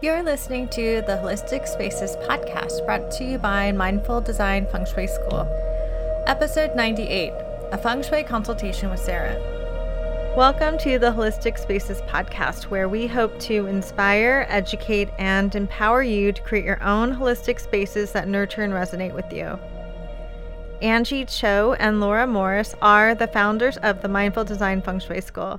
You're listening to the Holistic Spaces podcast brought to you by Mindful Design Feng Shui School. Episode 98 A Feng Shui Consultation with Sarah. Welcome to the Holistic Spaces podcast, where we hope to inspire, educate, and empower you to create your own holistic spaces that nurture and resonate with you. Angie Cho and Laura Morris are the founders of the Mindful Design Feng Shui School.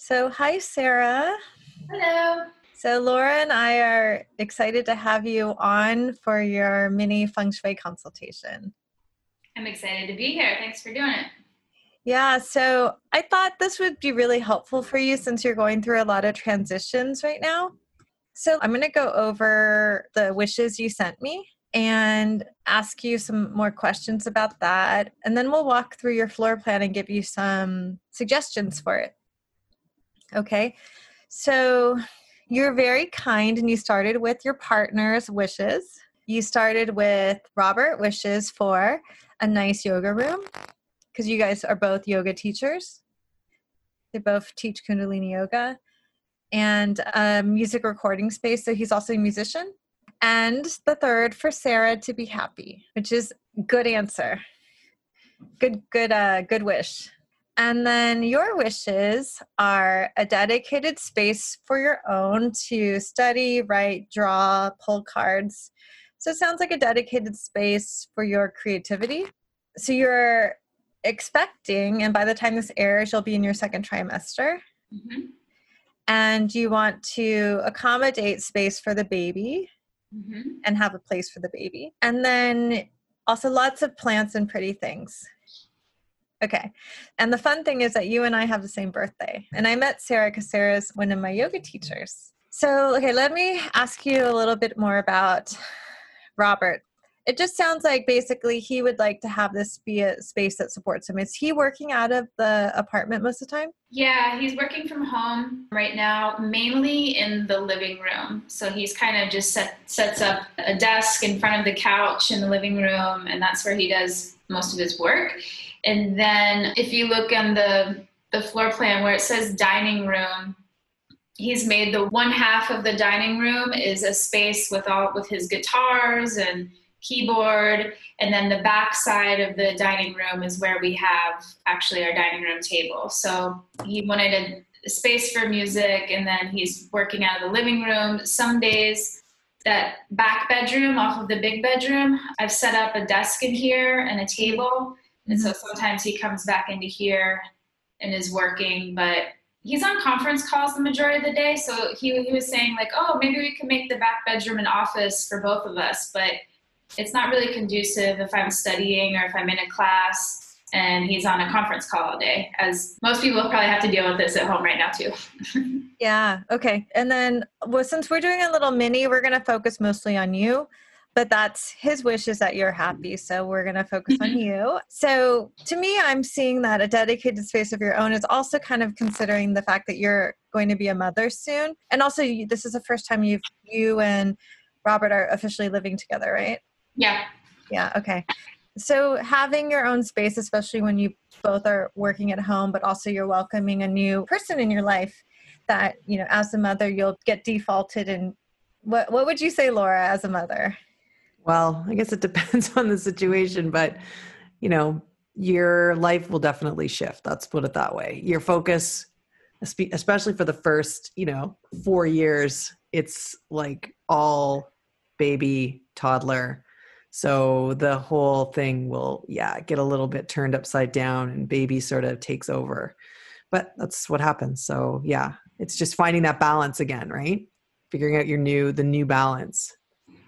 So, hi, Sarah. Hello. So, Laura and I are excited to have you on for your mini feng shui consultation. I'm excited to be here. Thanks for doing it. Yeah, so I thought this would be really helpful for you since you're going through a lot of transitions right now. So, I'm going to go over the wishes you sent me and ask you some more questions about that. And then we'll walk through your floor plan and give you some suggestions for it. Okay. So you're very kind and you started with your partner's wishes. You started with Robert wishes for a nice yoga room because you guys are both yoga teachers. They both teach Kundalini yoga and a music recording space. So he's also a musician. And the third for Sarah to be happy, which is good answer. Good, good, uh, good wish. And then your wishes are a dedicated space for your own to study, write, draw, pull cards. So it sounds like a dedicated space for your creativity. So you're expecting, and by the time this airs, you'll be in your second trimester. Mm-hmm. And you want to accommodate space for the baby mm-hmm. and have a place for the baby. And then also lots of plants and pretty things. Okay. And the fun thing is that you and I have the same birthday. And I met Sarah because Sarah's one of my yoga teachers. So, okay, let me ask you a little bit more about Robert. It just sounds like basically he would like to have this be a space that supports him. Is he working out of the apartment most of the time? Yeah, he's working from home right now, mainly in the living room. So he's kind of just set, sets up a desk in front of the couch in the living room, and that's where he does most of his work. And then if you look on the, the floor plan where it says dining room, he's made the one half of the dining room is a space with all with his guitars and keyboard. And then the back side of the dining room is where we have actually our dining room table. So he wanted a, space for music and then he's working out of the living room. Some days that back bedroom off of the big bedroom i've set up a desk in here and a table and so mm-hmm. sometimes he comes back into here and is working, but he's on conference calls the majority of the day. So he, he was saying like, oh, maybe we can make the back bedroom an office for both of us, but it's not really conducive if I'm studying or if I'm in a class and he's on a conference call all day, as most people probably have to deal with this at home right now too. yeah. Okay. And then, well, since we're doing a little mini, we're going to focus mostly on you but that's his wish is that you're happy so we're going to focus on you. So to me i'm seeing that a dedicated space of your own is also kind of considering the fact that you're going to be a mother soon. And also you, this is the first time you've you and robert are officially living together right? Yeah. Yeah okay. So having your own space especially when you both are working at home but also you're welcoming a new person in your life that you know as a mother you'll get defaulted and what what would you say laura as a mother well, I guess it depends on the situation, but you know, your life will definitely shift. Let's put it that way. Your focus, especially for the first, you know, four years, it's like all baby, toddler. So the whole thing will, yeah, get a little bit turned upside down and baby sort of takes over. But that's what happens. So yeah, it's just finding that balance again, right? Figuring out your new, the new balance.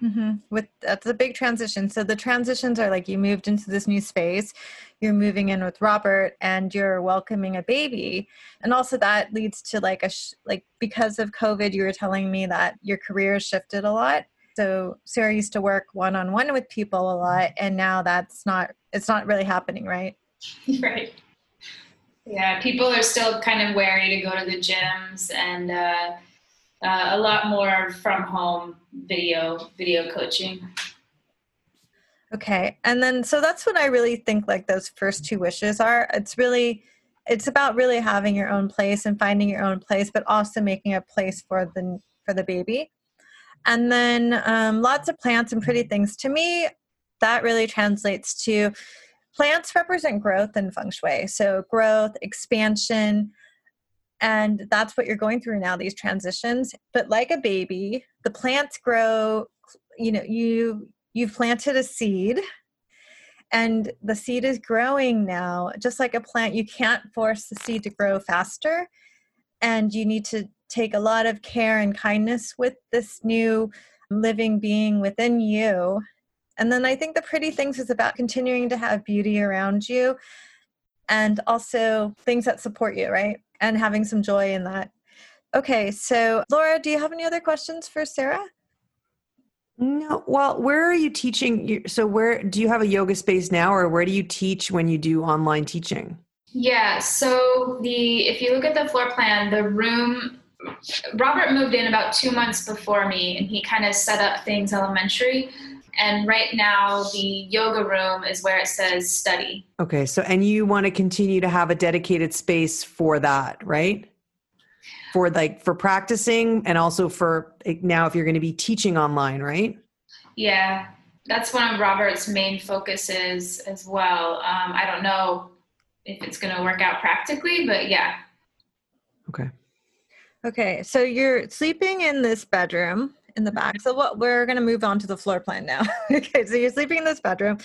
Mm-hmm. With that's a big transition. So the transitions are like you moved into this new space, you're moving in with Robert, and you're welcoming a baby, and also that leads to like a sh- like because of COVID, you were telling me that your career shifted a lot. So Sarah used to work one on one with people a lot, and now that's not it's not really happening, right? right. Yeah, people are still kind of wary to go to the gyms, and uh, uh, a lot more from home video video coaching. Okay, and then so that's what I really think like those first two wishes are. It's really it's about really having your own place and finding your own place, but also making a place for the for the baby. And then um, lots of plants and pretty things. To me, that really translates to plants represent growth in feng shui. So growth, expansion, and that's what you're going through now these transitions but like a baby the plants grow you know you you've planted a seed and the seed is growing now just like a plant you can't force the seed to grow faster and you need to take a lot of care and kindness with this new living being within you and then i think the pretty things is about continuing to have beauty around you and also things that support you right and having some joy in that okay so laura do you have any other questions for sarah no. Well, where are you teaching? So, where do you have a yoga space now, or where do you teach when you do online teaching? Yeah. So the if you look at the floor plan, the room. Robert moved in about two months before me, and he kind of set up things elementary. And right now, the yoga room is where it says study. Okay. So, and you want to continue to have a dedicated space for that, right? for like for practicing and also for now if you're going to be teaching online right yeah that's one of robert's main focuses as well um, i don't know if it's going to work out practically but yeah okay okay so you're sleeping in this bedroom in the back so what we're going to move on to the floor plan now okay so you're sleeping in this bedroom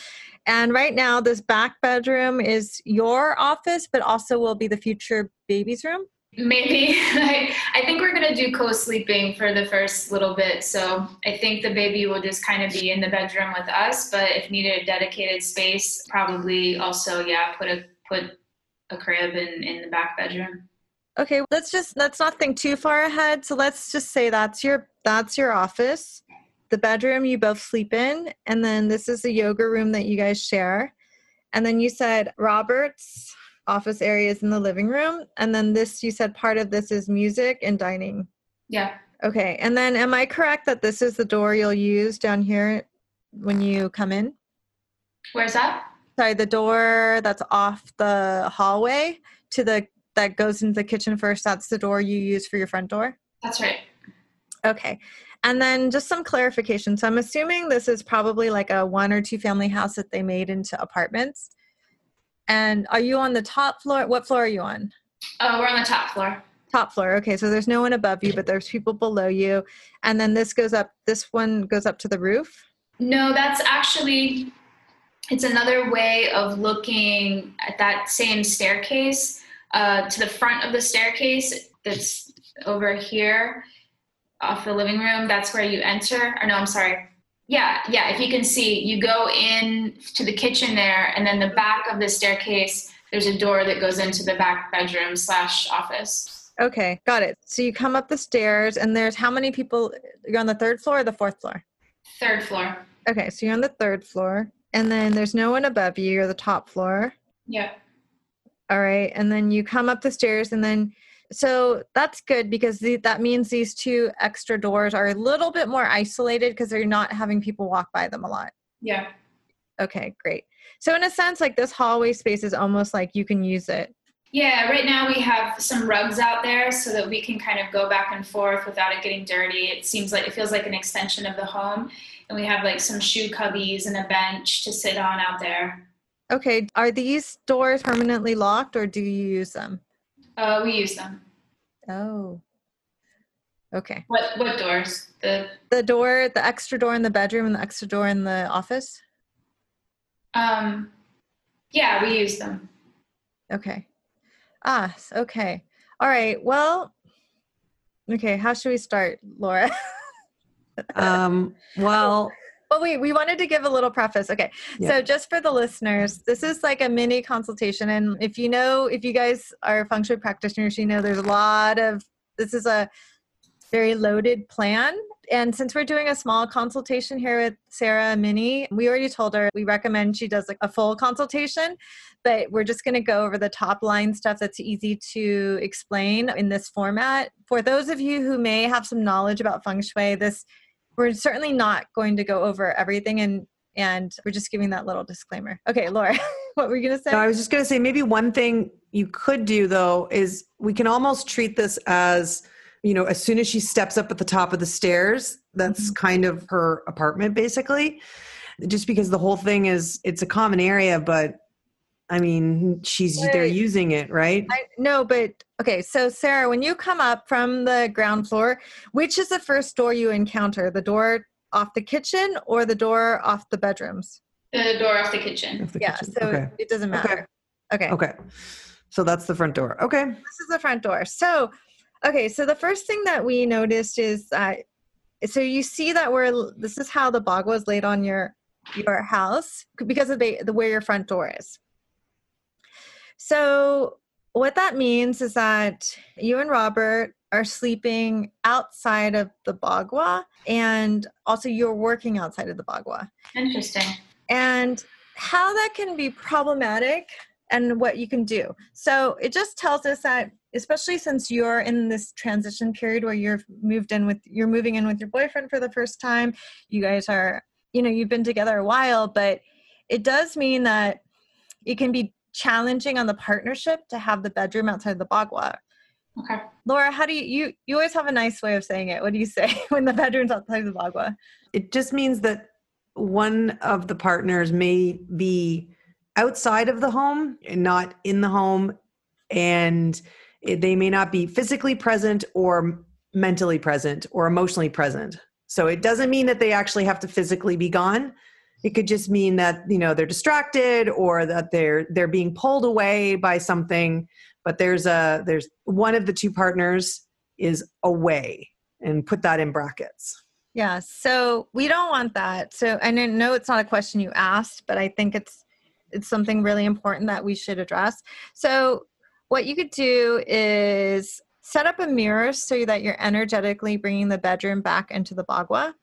and right now this back bedroom is your office but also will be the future baby's room Maybe. I think we're going to do co sleeping for the first little bit. So I think the baby will just kind of be in the bedroom with us, but if needed a dedicated space, probably also, yeah, put a, put a crib in, in the back bedroom. Okay, let's just let's not think too far ahead. So let's just say that's your that's your office, the bedroom you both sleep in, and then this is the yoga room that you guys share. And then you said Robert's office areas in the living room. And then this, you said part of this is music and dining. Yeah. Okay. And then am I correct that this is the door you'll use down here when you come in? Where's that? Sorry, the door that's off the hallway to the that goes into the kitchen first. That's the door you use for your front door? That's right. Okay. And then just some clarification. So I'm assuming this is probably like a one or two family house that they made into apartments. And are you on the top floor? What floor are you on? Oh, we're on the top floor. Top floor. Okay, so there's no one above you, but there's people below you. And then this goes up, this one goes up to the roof? No, that's actually it's another way of looking at that same staircase uh, to the front of the staircase that's over here off the living room. That's where you enter. Or no, I'm sorry. Yeah, yeah. If you can see, you go in to the kitchen there, and then the back of the staircase, there's a door that goes into the back bedroom slash office. Okay, got it. So you come up the stairs, and there's how many people? You're on the third floor or the fourth floor? Third floor. Okay, so you're on the third floor, and then there's no one above you. You're the top floor. Yeah. All right, and then you come up the stairs, and then so that's good because the, that means these two extra doors are a little bit more isolated because they're not having people walk by them a lot. Yeah. Okay, great. So in a sense, like this hallway space is almost like you can use it. Yeah, right now we have some rugs out there so that we can kind of go back and forth without it getting dirty. It seems like it feels like an extension of the home. And we have like some shoe cubbies and a bench to sit on out there. Okay, are these doors permanently locked or do you use them? Uh, we use them. Oh. Okay. What what doors? The the door, the extra door in the bedroom and the extra door in the office? Um yeah, we use them. Okay. Ah, okay. All right. Well, okay, how should we start, Laura? um well, well, we we wanted to give a little preface. Okay. Yeah. So just for the listeners, this is like a mini consultation. And if you know, if you guys are feng shui practitioners, you know there's a lot of this is a very loaded plan And since we're doing a small consultation here with Sarah Minnie, we already told her we recommend she does like a full consultation, but we're just going to go over the top line stuff that's easy to explain in this format. For those of you who may have some knowledge about feng shui, this we're certainly not going to go over everything and and we're just giving that little disclaimer. Okay, Laura, what were you going to say? No, I was just going to say maybe one thing you could do though is we can almost treat this as you know as soon as she steps up at the top of the stairs that's mm-hmm. kind of her apartment basically just because the whole thing is it's a common area but i mean she's Wait, they're using it right? I, no but okay so sarah when you come up from the ground floor which is the first door you encounter the door off the kitchen or the door off the bedrooms? The door off the kitchen. Off the yeah kitchen. so okay. it doesn't matter. Okay. Okay. So that's the front door okay. This is the front door. So Okay, so the first thing that we noticed is that so you see that we're this is how the bagua was laid on your your house because of the, the where your front door is. So what that means is that you and Robert are sleeping outside of the bagua and also you're working outside of the bagua. Interesting. And how that can be problematic and what you can do. So it just tells us that especially since you're in this transition period where you're moved in with you're moving in with your boyfriend for the first time you guys are you know you've been together a while but it does mean that it can be challenging on the partnership to have the bedroom outside the bagua. Okay. Laura how do you you you always have a nice way of saying it. What do you say when the bedroom's outside the bagua? It just means that one of the partners may be outside of the home and not in the home and they may not be physically present or mentally present or emotionally present. So it doesn't mean that they actually have to physically be gone it could just mean that you know they're distracted or that they're they're being pulled away by something. But there's a there's one of the two partners is away and put that in brackets. Yeah so we don't want that. So and i know it's not a question you asked but i think it's it's something really important that we should address. So what you could do is set up a mirror so that you're energetically bringing the bedroom back into the bagua.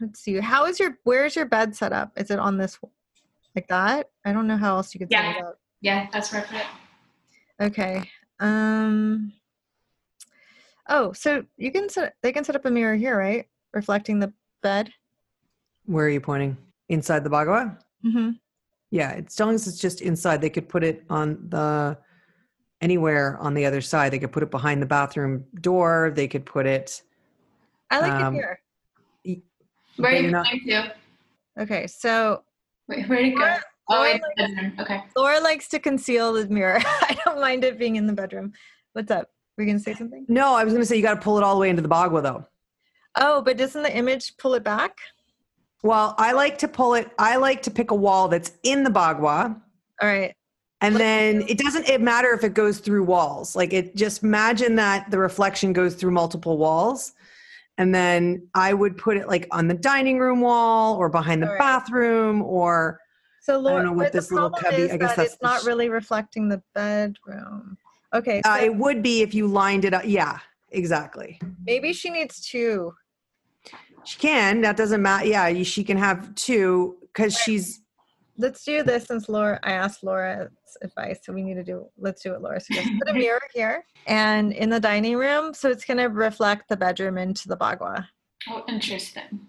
Let's see. How is your where is your bed set up? Is it on this like that? I don't know how else you could yeah. set it up. Yeah, that's perfect. Okay. Um Oh, so you can set they can set up a mirror here, right? Reflecting the bed. Where are you pointing? Inside the bagua? Mm-hmm. Yeah, as long as it's just inside, they could put it on the anywhere on the other side. They could put it behind the bathroom door. They could put it. I like um, it here. Where are you not, to? Okay, so. Wait, where'd it go? Laura, oh, Laura likes, okay. Laura likes to conceal the mirror. I don't mind it being in the bedroom. What's up? Were you going to say something? No, I was going to say you got to pull it all the way into the bagua, though. Oh, but doesn't the image pull it back? Well, I like to pull it. I like to pick a wall that's in the bagua. All right and then it doesn't it matter if it goes through walls like it just imagine that the reflection goes through multiple walls and then i would put it like on the dining room wall or behind the right. bathroom or so Laura, i don't know what this little cubby i guess that's it's not really reflecting the bedroom okay uh, so uh, it would be if you lined it up yeah exactly maybe she needs two she can that doesn't matter yeah she can have two because right. she's let's do this since Laura, I asked Laura's advice. So we need to do, let's do it, Laura. So just put a mirror here and in the dining room. So it's going to reflect the bedroom into the bagua. Oh, interesting.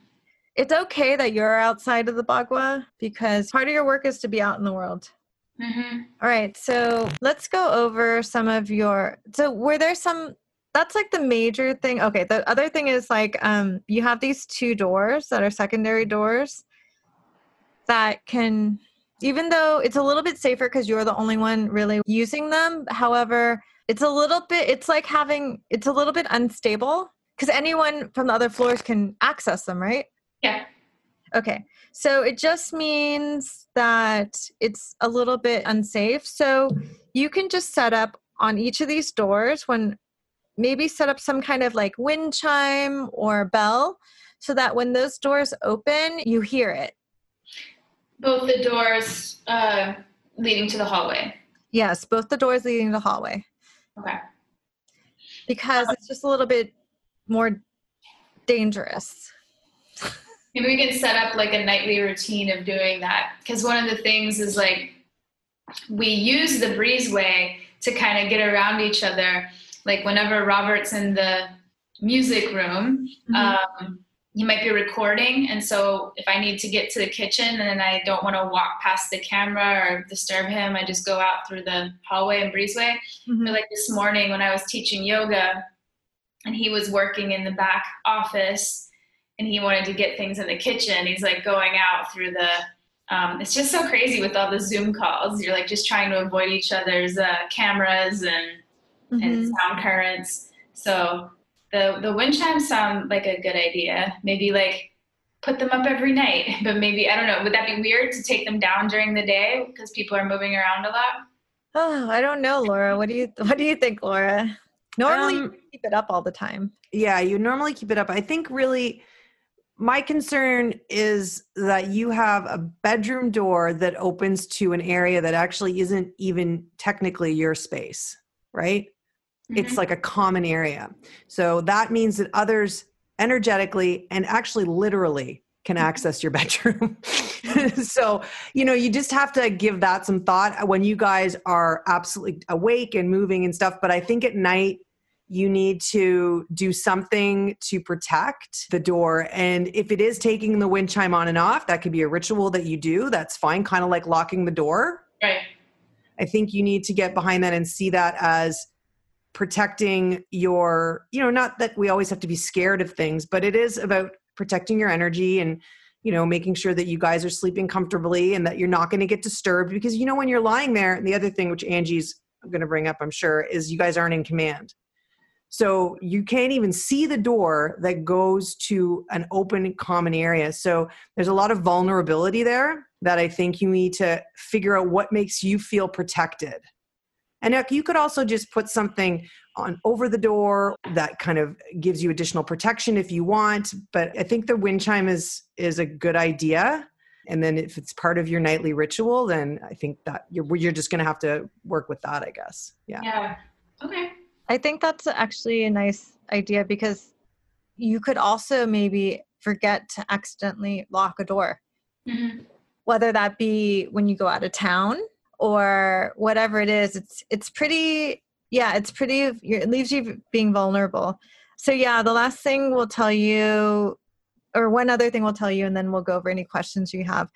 It's okay that you're outside of the bagua because part of your work is to be out in the world. Mm-hmm. All right. So let's go over some of your, so were there some, that's like the major thing. Okay. The other thing is like, um, you have these two doors that are secondary doors that can even though it's a little bit safer because you're the only one really using them however it's a little bit it's like having it's a little bit unstable because anyone from the other floors can access them right? Yeah. Okay. So it just means that it's a little bit unsafe. So you can just set up on each of these doors when maybe set up some kind of like wind chime or bell so that when those doors open you hear it both the doors uh, leading to the hallway. Yes, both the doors leading to the hallway. Okay. Because it's just a little bit more dangerous. Maybe we can set up like a nightly routine of doing that. Because one of the things is like we use the breezeway to kind of get around each other. Like whenever Robert's in the music room, mm-hmm. um, he might be recording. And so if I need to get to the kitchen and I don't want to walk past the camera or disturb him, I just go out through the hallway and breezeway. Mm-hmm. But like this morning when I was teaching yoga and he was working in the back office and he wanted to get things in the kitchen, he's like going out through the um, it's just so crazy with all the Zoom calls. You're like just trying to avoid each other's uh, cameras and mm-hmm. and sound currents. So the the wind chimes sound like a good idea. Maybe like put them up every night, but maybe I don't know. Would that be weird to take them down during the day because people are moving around a lot? Oh, I don't know, Laura. What do you what do you think, Laura? Normally, um, keep it up all the time. Yeah, you normally keep it up. I think really my concern is that you have a bedroom door that opens to an area that actually isn't even technically your space, right? Mm-hmm. It's like a common area. So that means that others energetically and actually literally can mm-hmm. access your bedroom. so, you know, you just have to give that some thought when you guys are absolutely awake and moving and stuff. But I think at night, you need to do something to protect the door. And if it is taking the wind chime on and off, that could be a ritual that you do. That's fine, kind of like locking the door. Right. I think you need to get behind that and see that as protecting your you know not that we always have to be scared of things but it is about protecting your energy and you know making sure that you guys are sleeping comfortably and that you're not going to get disturbed because you know when you're lying there and the other thing which angie's going to bring up i'm sure is you guys aren't in command. So you can't even see the door that goes to an open common area. So there's a lot of vulnerability there that i think you need to figure out what makes you feel protected and you could also just put something on over the door that kind of gives you additional protection if you want. But I think the wind chime is is a good idea. And then if it's part of your nightly ritual, then I think that you're you're just going to have to work with that. I guess. Yeah. Yeah. Okay. I think that's actually a nice idea because you could also maybe forget to accidentally lock a door. Mm-hmm. Whether that be when you go out of town or whatever it is it's it's pretty yeah it's pretty it leaves you being vulnerable. So yeah the last thing we'll tell you or one other thing we'll tell you and then we'll go over any questions you have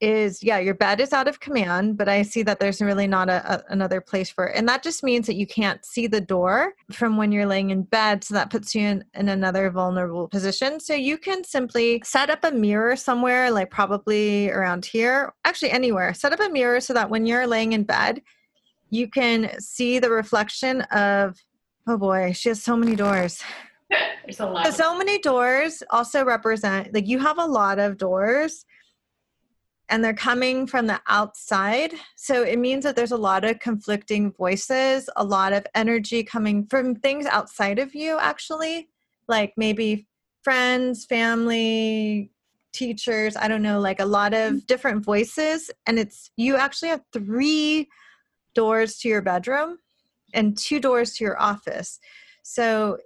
is yeah your bed is out of command but i see that there's really not a, a, another place for it. And that just means that you can't see the door from when you're laying in bed. So that puts you in, in another vulnerable position. So you can simply set up a mirror somewhere like probably around here. Actually anywhere. Set up a mirror so that when you're laying in bed you can see the reflection of oh boy she has so many doors. There's a lot. So many doors also represent like you have a lot of doors and they're coming from the outside. So it means that there's a lot of conflicting voices, a lot of energy coming from things outside of you, actually, like maybe friends, family, teachers, I don't know, like a lot of mm-hmm. different voices. And it's you actually have three doors to your bedroom and two doors to your office. So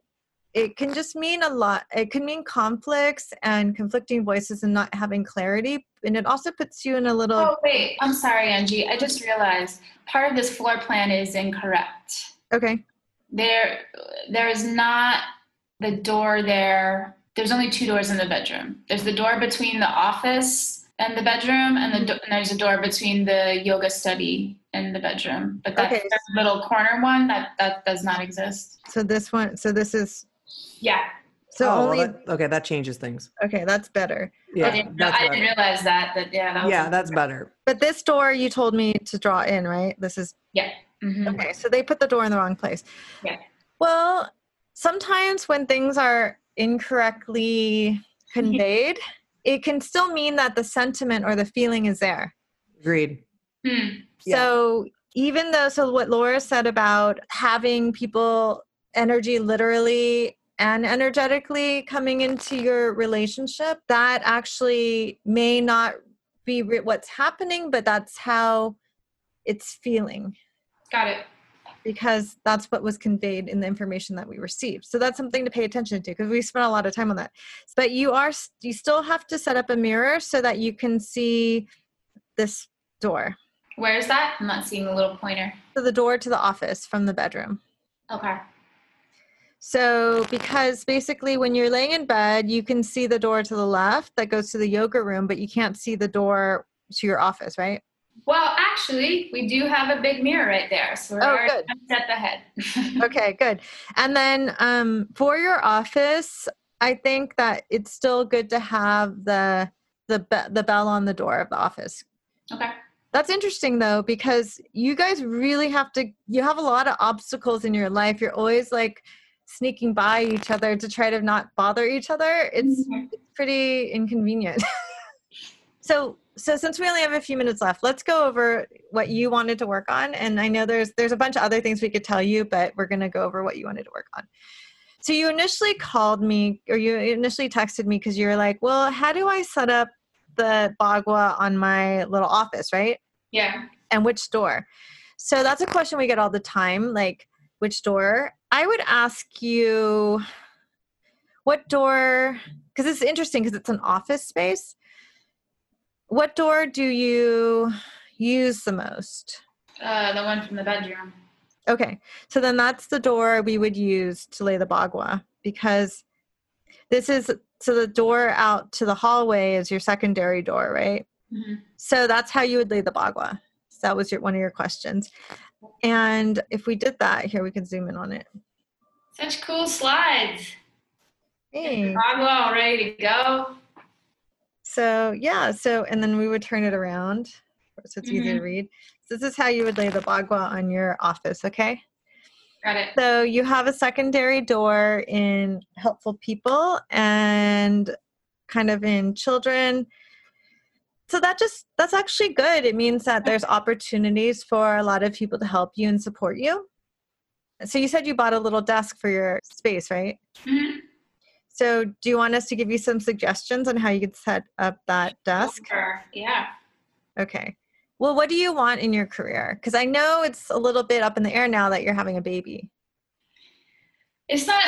it can just mean a lot. It can mean conflicts and conflicting voices and not having clarity. And it also puts you in a little. Oh, wait. I'm sorry, Angie. I just realized part of this floor plan is incorrect. Okay. There, there is not the door there. There's only two doors in the bedroom. There's the door between the office and the bedroom, and, the do- and there's a door between the yoga study and the bedroom. But that okay. little corner one that that does not exist. So this one. So this is yeah. So oh, only well, that, okay, that changes things. Okay, that's better. Yeah, I didn't, I didn't realize that. But yeah, that yeah, that's better. But this door you told me to draw in, right? This is yeah. Mm-hmm. Okay, so they put the door in the wrong place. Yeah. Well, sometimes when things are incorrectly conveyed, it can still mean that the sentiment or the feeling is there. Agreed. Hmm. So even though, so what Laura said about having people energy literally and energetically coming into your relationship, that actually may not be re- what's happening, but that's how it's feeling. Got it. because that's what was conveyed in the information that we received. So that's something to pay attention to because we spent a lot of time on that. But you are you still have to set up a mirror so that you can see this door. Where is that? I'm not seeing the little pointer. So the door to the office from the bedroom. Okay. So, because basically, when you're laying in bed, you can see the door to the left that goes to the yoga room, but you can't see the door to your office, right? Well, actually, we do have a big mirror right there, so we're Oh, already good. one step ahead. okay, good. And then um, for your office, I think that it's still good to have the the be- the bell on the door of the office. okay. That's interesting though because you guys really have to you have a lot of obstacles in your life. You're always like sneaking by each other to try to not bother each other. It's Mhm. pretty inconvenient. so so since we only have a few minutes left, let's go over what you wanted to work on. And I know there's there's a bunch of other things we could tell you, but we're gonna go over what you wanted to work on. So you initially called me or you initially texted me because you were like, Well, how do I set up the Bagua on my little office, right? Yeah. And which door? So that's a question we get all the time, like which door? I would ask you what door because it's interesting because it's an office space. What door do you use the most? Uh, the one from the bedroom. Okay, so then that's the door we would use to lay the bagua because this is so the door out to the hallway is your secondary door, right? Mhm. So that's how you would lay the bagua. So that was your one of your questions. And if we did that, here we can zoom in on it. Such cool slides. Hey. Bravo, all ready to go. So yeah, so and then we would turn it around so it's easy to mm-hmm. read. So this is how you would lay the bagua on your office, okay? Got it. So you have a secondary door in helpful people and kind of in children. So that just that's actually good. It means that there's opportunities for a lot of people to help you and support you. So you said you bought a little desk for your space, right? Mhm. So do you want us to give you some suggestions on how you could set up that desk? Sure. Yeah. Okay. Well, what do you want in your career? Because I know it's a little bit up in the air now that you're having a baby. It's not,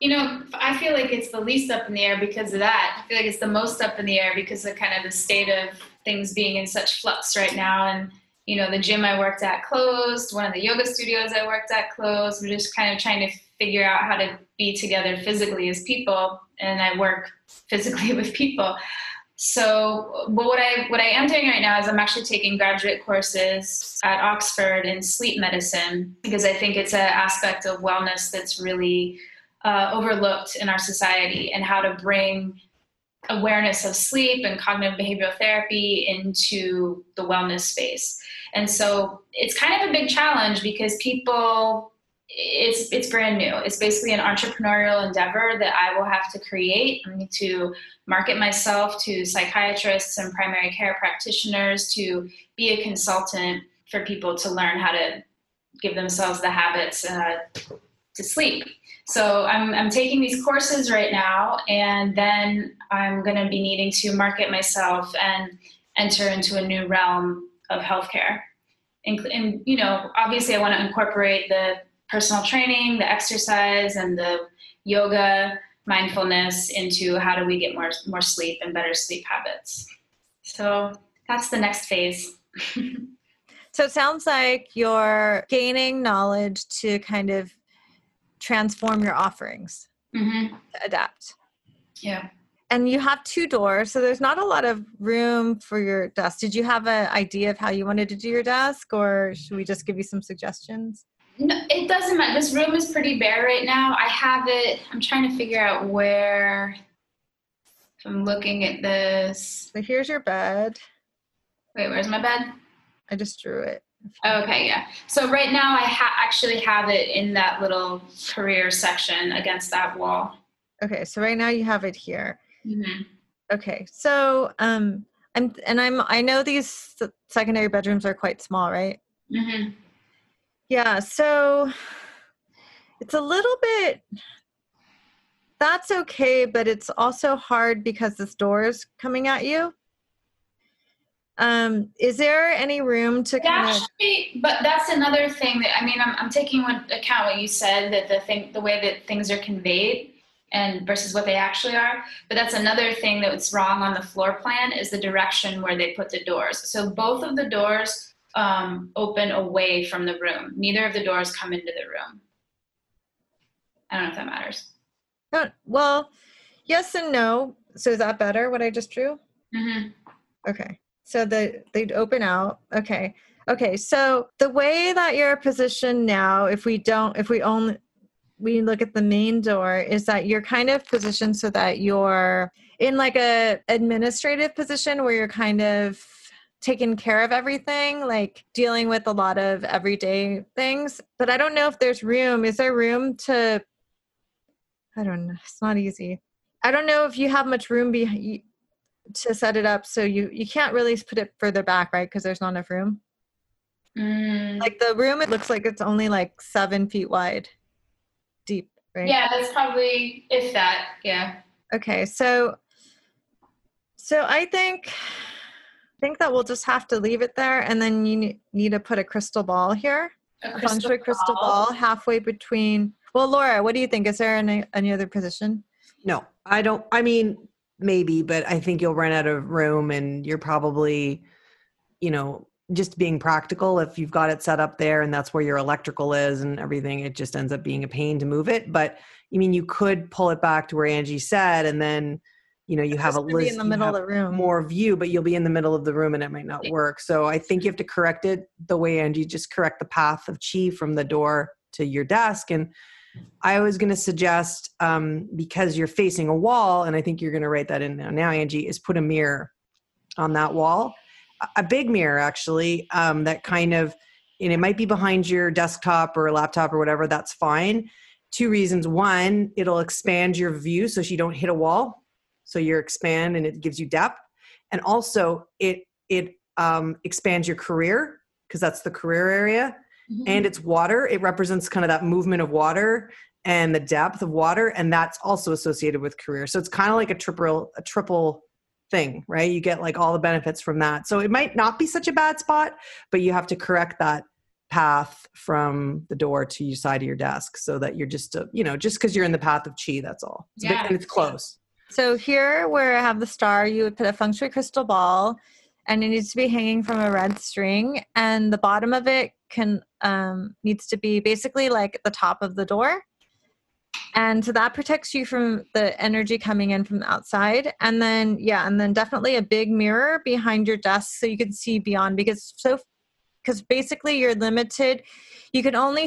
you know, I feel like it's the least up in the air because of that. I feel like it's the most up in the air because of kind of the state of things being in such flux right now. And, you know, the gym I worked at closed, one of the yoga studios I worked at closed. We're just kind of trying to figure out how to be together physically as people. And I work physically with people. So, but what I what I am doing right now is I'm actually taking graduate courses at Oxford in sleep medicine because I think it's an aspect of wellness that's really uh, overlooked in our society, and how to bring awareness of sleep and cognitive behavioral therapy into the wellness space. And so it's kind of a big challenge because people it's it's brand new. It's basically an entrepreneurial endeavor that I will have to create. I need to market myself to psychiatrists and primary care practitioners to be a consultant for people to learn how to give themselves the habits uh, to sleep. So I'm, I'm taking these courses right now, and then I'm going to be needing to market myself and enter into a new realm of healthcare. And, and you know, obviously, I want to incorporate the personal training, the exercise, and the yoga, mindfulness into how do we get more more sleep and better sleep habits. So that's the next phase. So it sounds like you're gaining knowledge to kind of transform your offerings, Mm-hmm. to adapt. Yeah. And you have two doors, so there's not a lot of room for your desk. Did you have an idea of how you wanted to do your desk, or should we just give you some suggestions? No, it doesn't matter. This room is pretty bare right now. I have it. I'm trying to figure out where. If I'm looking at this. So here's your bed. Wait, where's my bed? I just drew it. Okay, yeah. So right now I ha- actually have it in that little career section against that wall. Okay, so right now you have it here. Mm-hmm. Okay, so um, I'm and I'm I know these secondary bedrooms are quite small, right? Mm-hmm. Yeah, so it's a little bit that's okay, but it's also hard because this door is coming at you. Um, is there any room to kind of? Actually, but that's another thing that I mean, I'm, I'm taking into account what you said that the thing, the way that things are conveyed, and versus what they actually are. But that's another thing that's wrong on the floor plan is the direction where they put the doors. So both of the doors um, open away from the room. Neither of the doors come into the room. I don't know if that matters. Well, yes and no. So is that better? What I just drew? hmm Okay. So the they'd open out. Okay. Okay. So the way that you're positioned now, if we don't, if we only we look at the main door, is that you're kind of positioned so that you're in like a administrative position where you're kind of taking care of everything, like dealing with a lot of everyday things. But I don't know if there's room. Is there room to? I don't know. It's not easy. I don't know if you have much room be, to set it up so you you can't really put it further back right because there's not enough room Mm. like the room it looks like it's only like seven feet wide deep right Yeah, that's probably if that. Yeah. okay so so i think I think that we'll just have to leave it there and then you need to put a crystal ball here A a feng shui crystal ball halfway between well laura what do you think is there any, any other position No, I don't. I mean, maybe, but I think you'll run out of room and you're probably, you know, just being practical. If you've got it set up there and that's where your electrical is and everything, it just ends up being a pain to move it. But I mean, you could pull it back to where Angie said, and then, you know, you It's have a list in the middle of the room more view, but you'll be in the middle of the room and it might not work. So I think you have to correct it the way Angie just correct the path of chi from the door to your desk. And I was going to suggest um, because you're facing a wall, and I think you're going to write that in now, now, Angie, is put a mirror on that wall, a- big mirror actually, um, that kind of, and it might be behind your desktop or laptop or whatever. That's fine. Two reasons: one, it'll expand your view so you don't hit a wall, so you expand and it gives you depth, and also it it um, expands your career because that's the career area Mhm. and it's water. It represents kind of that movement of water and the depth of water, and that's also associated with career. So it's kind of like a triple a triple thing, right? You get like all the benefits from that. So it might not be such a bad spot, but you have to correct that path from the door to your side of your desk so that you're just a, you know just because you're in the path of chi that's all it's a bit, Yeah. and it's close So here where I have the star, you would put a feng shui crystal ball and it needs to be hanging from a red string and the bottom of it can um, needs to be basically like the top of the door. And so that protects you from the energy coming in from the outside. And then yeah, and then definitely a big mirror behind your desk so you can see beyond because so because basically you're limited. You can only